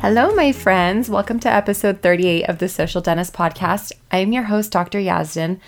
Hello, my friends. Welcome to episode 38 of the Social Dentist Podcast. I'm your host, Dr. Yazdan.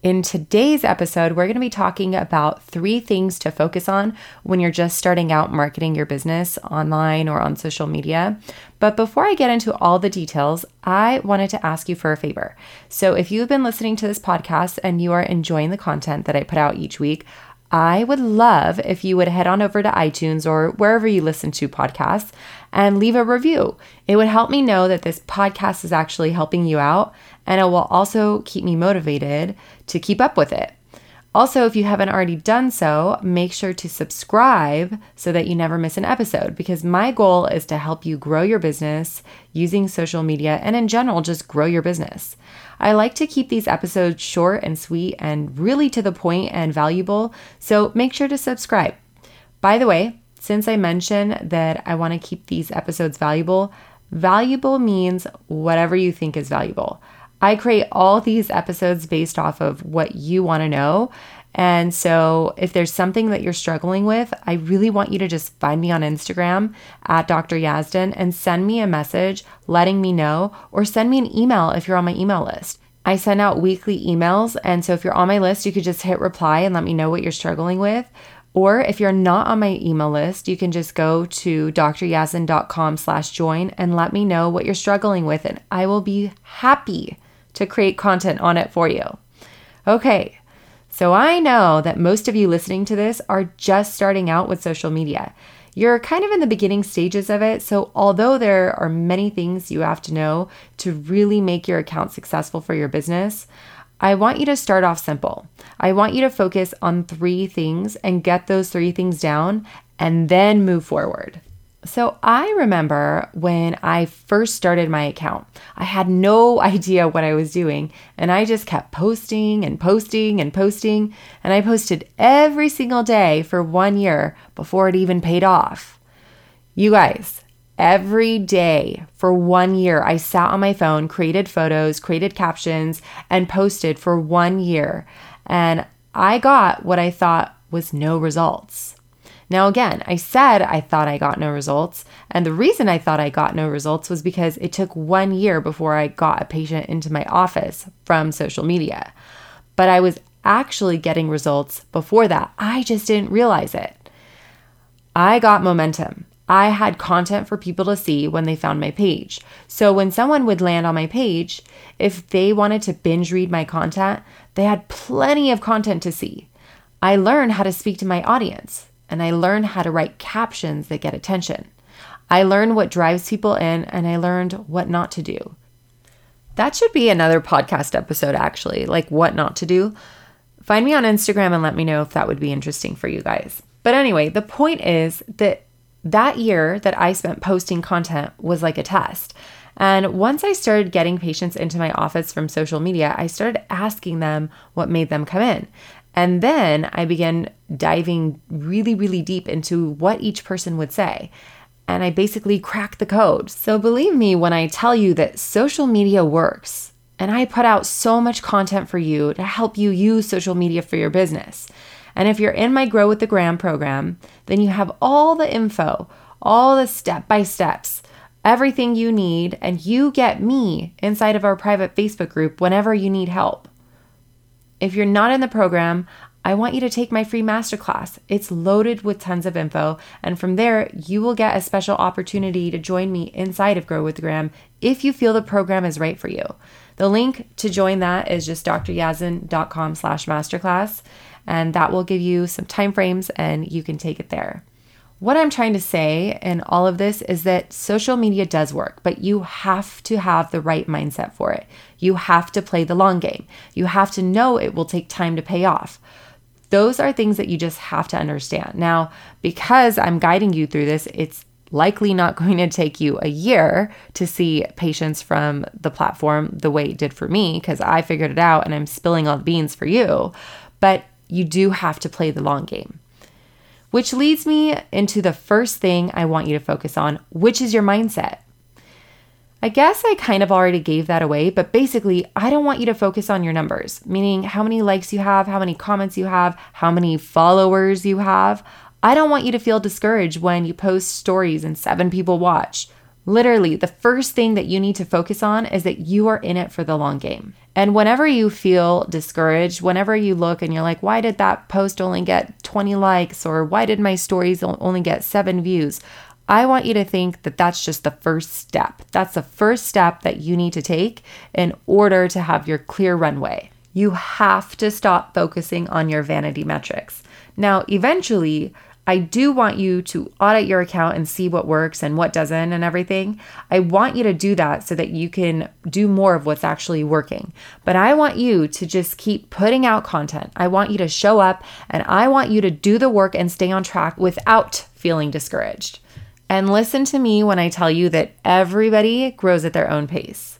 In today's episode, we're going to be talking about three things to focus on when you're just starting out marketing your business online or on social media. But before I get into all the details, I wanted to ask you for a favor. So, if you've been listening to this podcast and you are enjoying the content that I put out each week, I would love if you would head on over to iTunes or wherever you listen to podcasts and leave a review. It would help me know that this podcast is actually helping you out, and it will also keep me motivated to keep up with it. Also, if you haven't already done so, make sure to subscribe so that you never miss an episode because my goal is to help you grow your business using social media and in general, just grow your business. I like to keep these episodes short and sweet and really to the point and valuable, so make sure to subscribe. By the way, since I mentioned that I want to keep these episodes valuable, valuable means whatever you think is valuable. I create all these episodes based off of what you want to know. And so, if there's something that you're struggling with, I really want you to just find me on Instagram at Dr. Yazdan and send me a message letting me know, or send me an email if you're on my email list. I send out weekly emails. And so, if you're on my list, you could just hit reply and let me know what you're struggling with. Or if you're not on my email list, you can just go to dryazdan.com slash join and let me know what you're struggling with. And I will be happy to create content on it for you. Okay, so I know that most of you listening to this are just starting out with social media. You're kind of in the beginning stages of it, so although there are many things you have to know to really make your account successful for your business, I want you to start off simple. I want you to focus on three things and get those three things down and then move forward. So I remember when I first started my account, I had no idea what I was doing, and I just kept posting and posting and posting, and I posted every single day for one year before it even paid off. You guys, every day for one year, I sat on my phone, created photos, created captions, and posted for one year, and I got what I thought was no results. Now, again, I said I thought I got no results. And the reason I thought I got no results was because it took one year before I got a patient into my office from social media. But I was actually getting results before that. I just didn't realize it. I got momentum. I had content for people to see when they found my page. So when someone would land on my page, if they wanted to binge read my content, they had plenty of content to see. I learned how to speak to my audience and I learned how to write captions that get attention. I learned what drives people in and I learned what not to do. That should be another podcast episode, actually, like what not to do. Find me on Instagram and let me know if that would be interesting for you guys. But anyway, the point is that that year that I spent posting content was like a test. And once I started getting patients into my office from social media, I started asking them what made them come in. And then I began diving really, really deep into what each person would say. And I basically cracked the code. So believe me when I tell you that social media works. And I put out so much content for you to help you use social media for your business. And if you're in my Grow with the Gram program, then you have all the info, all the step by steps, everything you need, and you get me inside of our private Facebook group whenever you need help. If you're not in the program, I want you to take my free masterclass. It's loaded with tons of info, and from there, you will get a special opportunity to join me inside of Grow with Gram if you feel the program is right for you. The link to join that is just dryazdan.com slash masterclass, and that will give you some time frames and you can take it there. What I'm trying to say in all of this is that social media does work, but you have to have the right mindset for it. You have to play the long game. You have to know it will take time to pay off. Those are things that you just have to understand. Now, because I'm guiding you through this, it's likely not going to take you a year to see patients from the platform the way it did for me because I figured it out and I'm spilling all the beans for you. But you do have to play the long game. Which leads me into the first thing I want you to focus on, which is your mindset. I guess I kind of already gave that away, but basically, I don't want you to focus on your numbers, meaning how many likes you have, how many comments you have, how many followers you have. I don't want you to feel discouraged when you post stories and seven people watch. Literally, the first thing that you need to focus on is that you are in it for the long game. And whenever you feel discouraged, whenever you look and you're like, why did that post only get 20 likes? Or why did my stories only get seven views? I want you to think that that's just the first step. That's the first step that you need to take in order to have your clear runway. You have to stop focusing on your vanity metrics. Now, eventually, I do want you to audit your account and see what works and what doesn't and everything. I want you to do that so that you can do more of what's actually working. But I want you to just keep putting out content. I want you to show up and I want you to do the work and stay on track without feeling discouraged. And listen to me when I tell you that everybody grows at their own pace.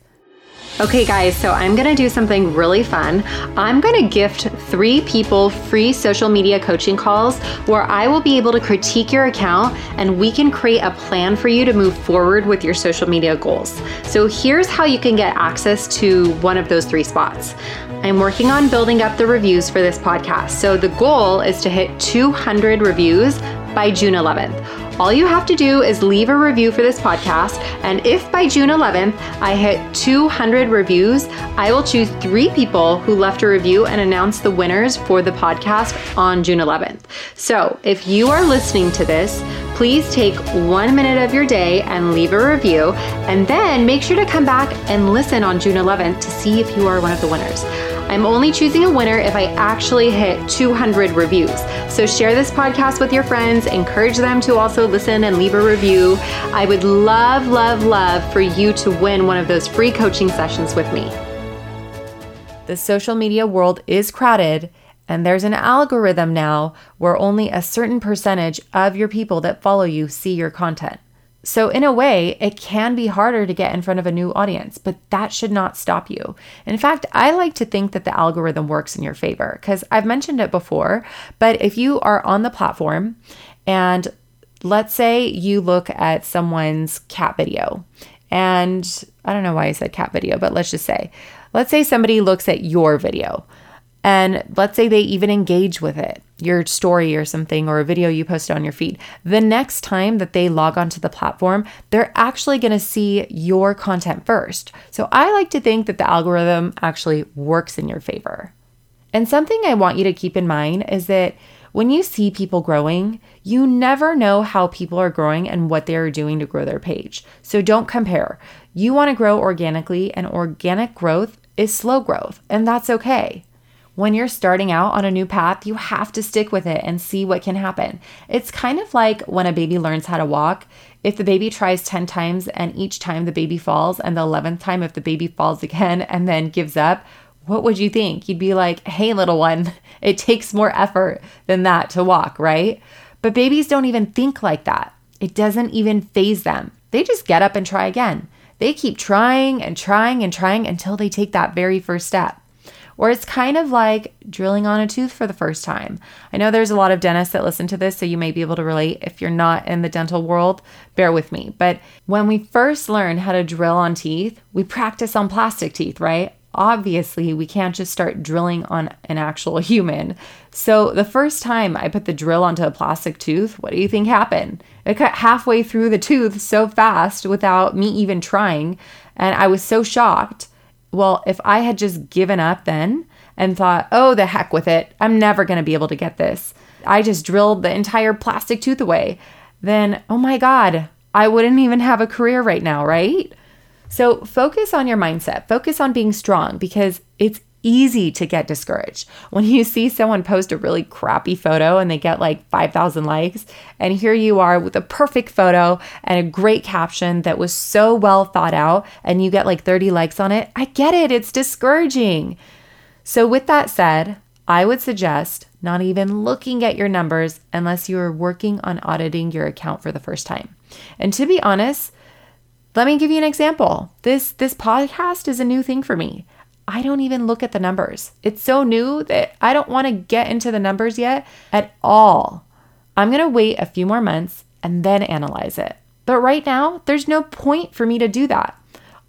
Okay, guys, so I'm gonna do something really fun. I'm gonna gift three people free social media coaching calls where I will be able to critique your account and we can create a plan for you to move forward with your social media goals. So here's how you can get access to one of those three spots. I'm working on building up the reviews for this podcast. So the goal is to hit 200 reviews by June 11th. All you have to do is leave a review for this podcast, and if by June 11th I hit 200 reviews, I will choose three people who left a review and announce the winners for the podcast on June 11th. So if you are listening to this, please take one minute of your day and leave a review, and then make sure to come back and listen on June 11th to see if you are one of the winners. I'm only choosing a winner if I actually hit 200 reviews. So share this podcast with your friends, encourage them to also listen and leave a review. I would love, love, love for you to win one of those free coaching sessions with me. The social media world is crowded. And there's an algorithm now where only a certain percentage of your people that follow you see your content. So, in a way, it can be harder to get in front of a new audience, but that should not stop you. In fact, I like to think that the algorithm works in your favor because I've mentioned it before. But if you are on the platform and let's say you look at someone's cat video, and I don't know why I said cat video, but let's just say, let's say somebody looks at your video and let's say they even engage with it, your story or something, or a video you posted on your feed. The next time that they log onto the platform, they're actually going to see your content first. So I like to think that the algorithm actually works in your favor. And something I want you to keep in mind is that when you see people growing, you never know how people are growing and what they are doing to grow their page. So don't compare. You want to grow organically, and organic growth is slow growth, and that's okay. When you're starting out on a new path, you have to stick with it and see what can happen. It's kind of like when a baby learns how to walk. If the baby tries 10 times and each time the baby falls, and the 11th time, if the baby falls again and then gives up, what would you think? You'd be like, hey, little one, it takes more effort than that to walk, right? But babies don't even think like that. It doesn't even phase them. They just get up and try again. They keep trying and trying and trying until they take that very first step. Or it's kind of like drilling on a tooth for the first time. I know there's a lot of dentists that listen to this, so you may be able to relate. If you're not in the dental world, bear with me. But when we first learn how to drill on teeth, we practice on plastic teeth, right? Obviously, we can't just start drilling on an actual human. So, the first time I put the drill onto a plastic tooth, what do you think happened? It cut halfway through the tooth so fast without me even trying. And I was so shocked well, if I had just given up then and thought, oh, the heck with it, I'm never going to be able to get this, I just drilled the entire plastic tooth away, then, oh my God, I wouldn't even have a career right now, right? So focus on your mindset, focus on being strong because it's easy to get discouraged. When you see someone post a really crappy photo and they get like 5,000 likes, and here you are with a perfect photo and a great caption that was so well thought out, and you get like 30 likes on it, I get it. It's discouraging. So, with that said, I would suggest not even looking at your numbers unless you are working on auditing your account for the first time. And to be honest, let me give you an example. This this podcast is a new thing for me. I don't even look at the numbers. It's so new that I don't want to get into the numbers yet at all. I'm going to wait a few more months and then analyze it. But right now, there's no point for me to do that.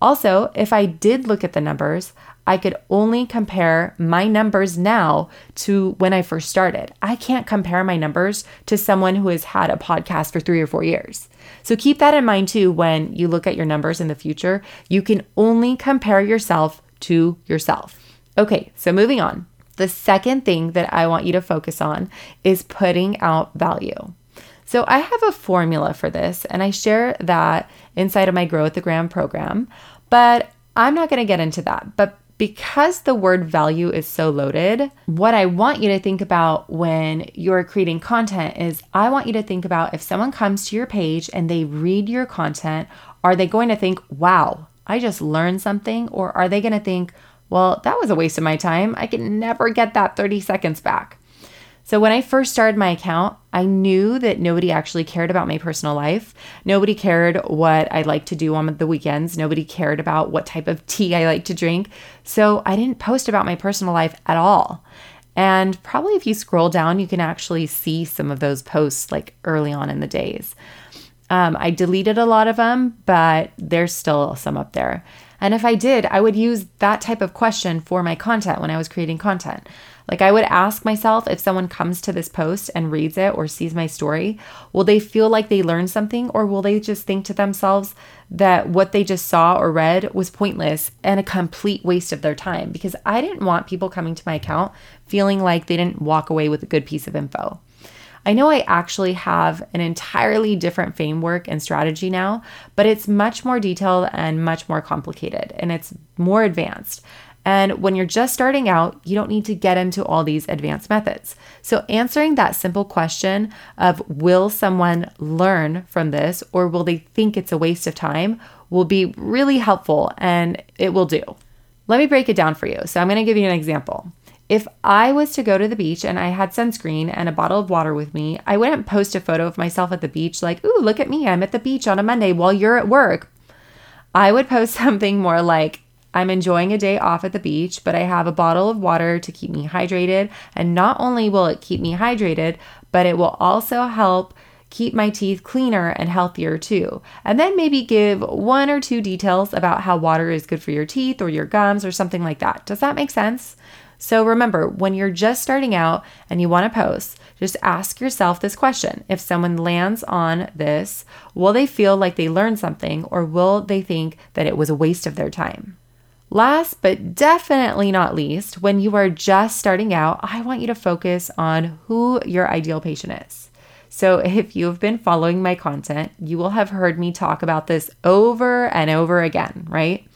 Also, if I did look at the numbers, I could only compare my numbers now to when I first started. I can't compare my numbers to someone who has had a podcast for three or four years. So keep that in mind too when you look at your numbers in the future. You can only compare yourself to yourself. Okay, so moving on. The second thing that I want you to focus on is putting out value. So I have a formula for this, and I share that inside of my Grow with the Gram program, but I'm not going to get into that. But because the word value is so loaded, what I want you to think about when you're creating content is I want you to think about if someone comes to your page and they read your content, are they going to think, wow, I just learned something? Or are they going to think, well, that was a waste of my time. I can never get that 30 seconds back. So, when I first started my account, I knew that nobody actually cared about my personal life. Nobody cared what I like to do on the weekends. Nobody cared about what type of tea I like to drink. So, I didn't post about my personal life at all. And probably if you scroll down, you can actually see some of those posts like early on in the days. Um, I deleted a lot of them, but there's still some up there. And if I did, I would use that type of question for my content when I was creating content. Like I would ask myself if someone comes to this post and reads it or sees my story, will they feel like they learned something or will they just think to themselves that what they just saw or read was pointless and a complete waste of their time? Because I didn't want people coming to my account feeling like they didn't walk away with a good piece of info. I know I actually have an entirely different framework and strategy now, but it's much more detailed and much more complicated and it's more advanced. And when you're just starting out, you don't need to get into all these advanced methods. So, answering that simple question of will someone learn from this or will they think it's a waste of time will be really helpful and it will do. Let me break it down for you. So, I'm going to give you an example. If I was to go to the beach and I had sunscreen and a bottle of water with me, I wouldn't post a photo of myself at the beach like, ooh, look at me, I'm at the beach on a Monday while you're at work. I would post something more like, I'm enjoying a day off at the beach, but I have a bottle of water to keep me hydrated. And not only will it keep me hydrated, but it will also help keep my teeth cleaner and healthier too. And then maybe give one or two details about how water is good for your teeth or your gums or something like that. Does that make sense? So remember, when you're just starting out and you want to post, just ask yourself this question. If someone lands on this, will they feel like they learned something or will they think that it was a waste of their time? Last but definitely not least, when you are just starting out, I want you to focus on who your ideal patient is. So, if you've been following my content, you will have heard me talk about this over and over again, right?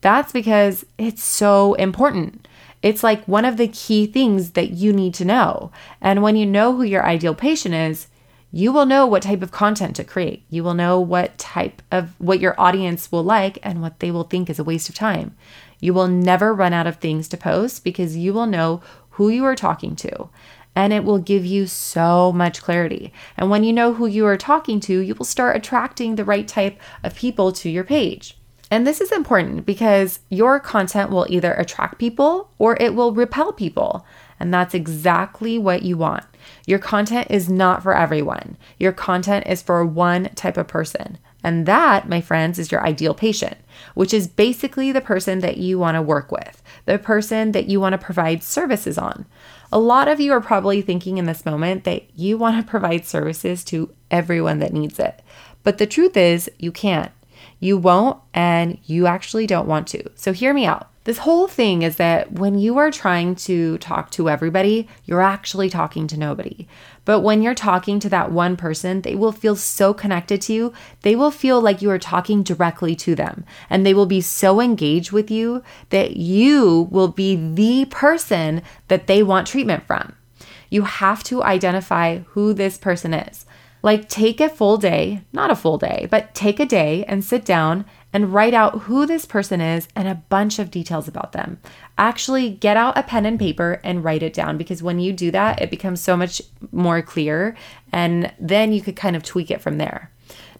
That's because it's so important. It's like one of the key things that you need to know. And when you know who your ideal patient is, you will know what type of content to create. You will know what type of what your audience will like and what they will think is a waste of time. You will never run out of things to post because you will know who you are talking to. And it will give you so much clarity. And when you know who you are talking to, you will start attracting the right type of people to your page. And this is important because your content will either attract people or it will repel people. And that's exactly what you want. Your content is not for everyone. Your content is for one type of person. And that, my friends, is your ideal patient, which is basically the person that you want to work with, the person that you want to provide services on. A lot of you are probably thinking in this moment that you want to provide services to everyone that needs it. But the truth is, you can't. You won't, and you actually don't want to. So, hear me out. This whole thing is that when you are trying to talk to everybody, you're actually talking to nobody. But when you're talking to that one person, they will feel so connected to you. They will feel like you are talking directly to them. And they will be so engaged with you that you will be the person that they want treatment from. You have to identify who this person is. Like, take a full day, not a full day, but take a day and sit down and write out who this person is and a bunch of details about them. Actually, get out a pen and paper and write it down because when you do that, it becomes so much more clear and then you could kind of tweak it from there.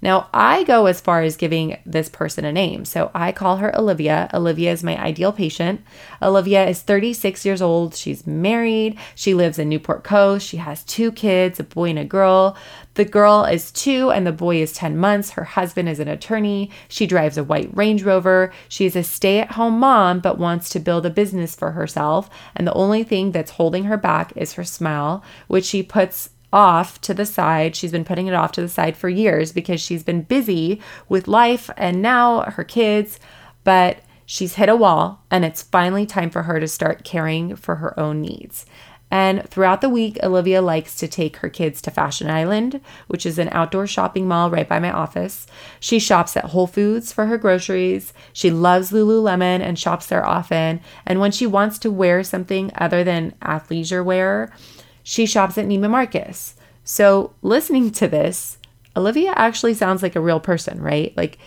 Now, I go as far as giving this person a name. So I call her Olivia. Olivia is my ideal patient. Olivia is 36 years old. She's married. She lives in Newport Coast. She has two kids, a boy and a girl. The girl is two and the boy is 10 months. Her husband is an attorney. She drives a white Range Rover. She is a stay at home mom, but wants to build a business for herself. And the only thing that's holding her back is her smile, which she puts off to the side. She's been putting it off to the side for years because she's been busy with life and now her kids. But she's hit a wall and it's finally time for her to start caring for her own needs. And throughout the week, Olivia likes to take her kids to Fashion Island, which is an outdoor shopping mall right by my office. She shops at Whole Foods for her groceries. She loves Lululemon and shops there often. And when she wants to wear something other than athleisure wear, she shops at Neiman Marcus. So, listening to this, Olivia actually sounds like a real person, right? Like,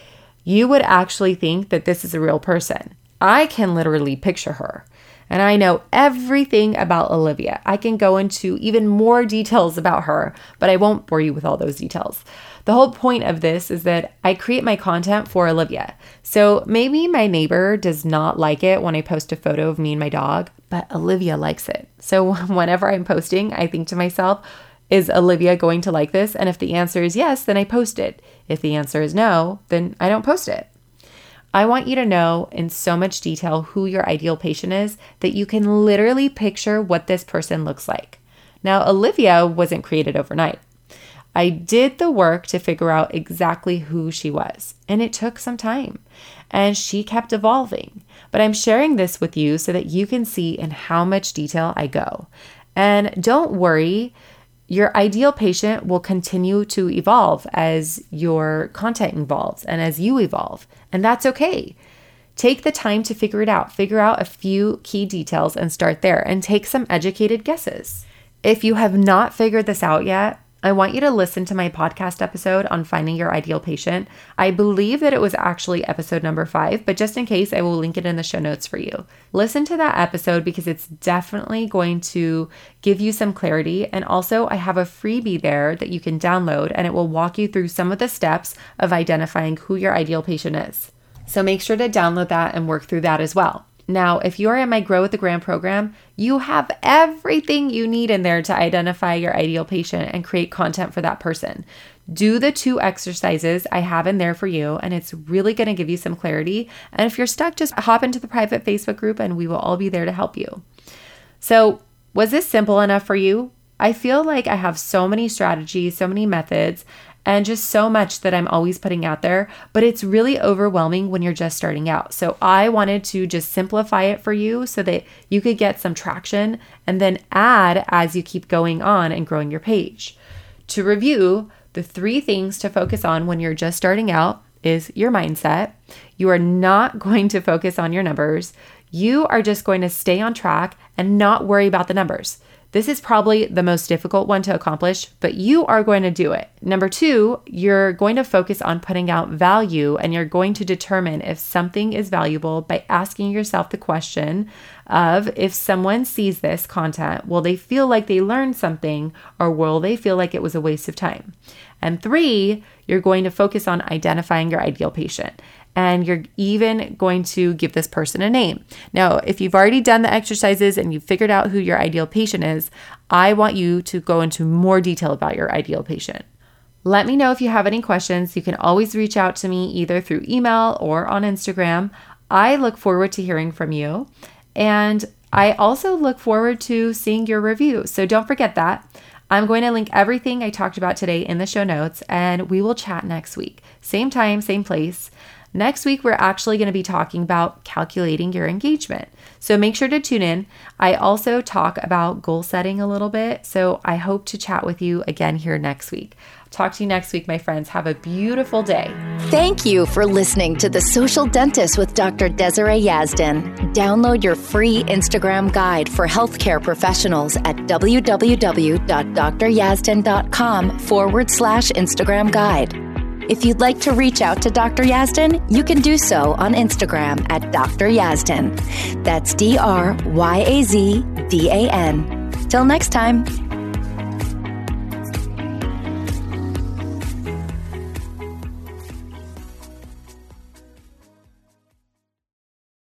you would actually think that this is a real person. I can literally picture her. And I know everything about Olivia. I can go into even more details about her, but I won't bore you with all those details. The whole point of this is that I create my content for Olivia. So maybe my neighbor does not like it when I post a photo of me and my dog, but Olivia likes it. So whenever I'm posting, I think to myself, is Olivia going to like this? And if the answer is yes, then I post it. If the answer is no, then I don't post it. I want you to know in so much detail who your ideal patient is that you can literally picture what this person looks like. Now, Olivia wasn't created overnight. I did the work to figure out exactly who she was, and it took some time. And she kept evolving. But I'm sharing this with you so that you can see in how much detail I go. And don't worry, your ideal patient will continue to evolve as your content evolves and as you evolve, and that's okay. Take the time to figure it out. Figure out a few key details and start there and take some educated guesses. If you have not figured this out yet, I want you to listen to my podcast episode on finding your ideal patient. I believe that it was actually episode number five, but just in case, I will link it in the show notes for you. Listen to that episode because it's definitely going to give you some clarity. And also, I have a freebie there that you can download, and it will walk you through some of the steps of identifying who your ideal patient is. So make sure to download that and work through that as well. Now, if you are in my Grow with the Gram program, you have everything you need in there to identify your ideal patient and create content for that person. Do the two exercises I have in there for you, and it's really going to give you some clarity. And if you're stuck, just hop into the private Facebook group and we will all be there to help you. So, was this simple enough for you? I feel like I have so many strategies, so many methods, and just so much that I'm always putting out there, but it's really overwhelming when you're just starting out. So I wanted to just simplify it for you so that you could get some traction and then add as you keep going on and growing your page. To review, the three things to focus on when you're just starting out is your mindset. You are not going to focus on your numbers. You are just going to stay on track and not worry about the numbers. This is probably the most difficult one to accomplish, but you are going to do it. Number two, you're going to focus on putting out value and you're going to determine if something is valuable by asking yourself the question of if someone sees this content, will they feel like they learned something or will they feel like it was a waste of time? And three, you're going to focus on identifying your ideal patient and you're even going to give this person a name. Now, if you've already done the exercises and you've figured out who your ideal patient is, I want you to go into more detail about your ideal patient. Let me know if you have any questions. You can always reach out to me either through email or on Instagram. I look forward to hearing from you. And I also look forward to seeing your review. So don't forget that. I'm going to link everything I talked about today in the show notes, and we will chat next week. Same time, same place. Next week, we're actually going to be talking about calculating your engagement. So make sure to tune in. I also talk about goal setting a little bit. So I hope to chat with you again here next week. Talk to you next week, my friends. Have a beautiful day. Thank you for listening to The Social Dentist with Dr. Desiree Yazdan. Download your free Instagram guide for healthcare professionals at www.dryazdan.com forward slash Instagram guide. If you'd like to reach out to Dr. Yazdan, you can do so on Instagram at Dr. Yazdan. That's D R Y A Z D A N. Till next time.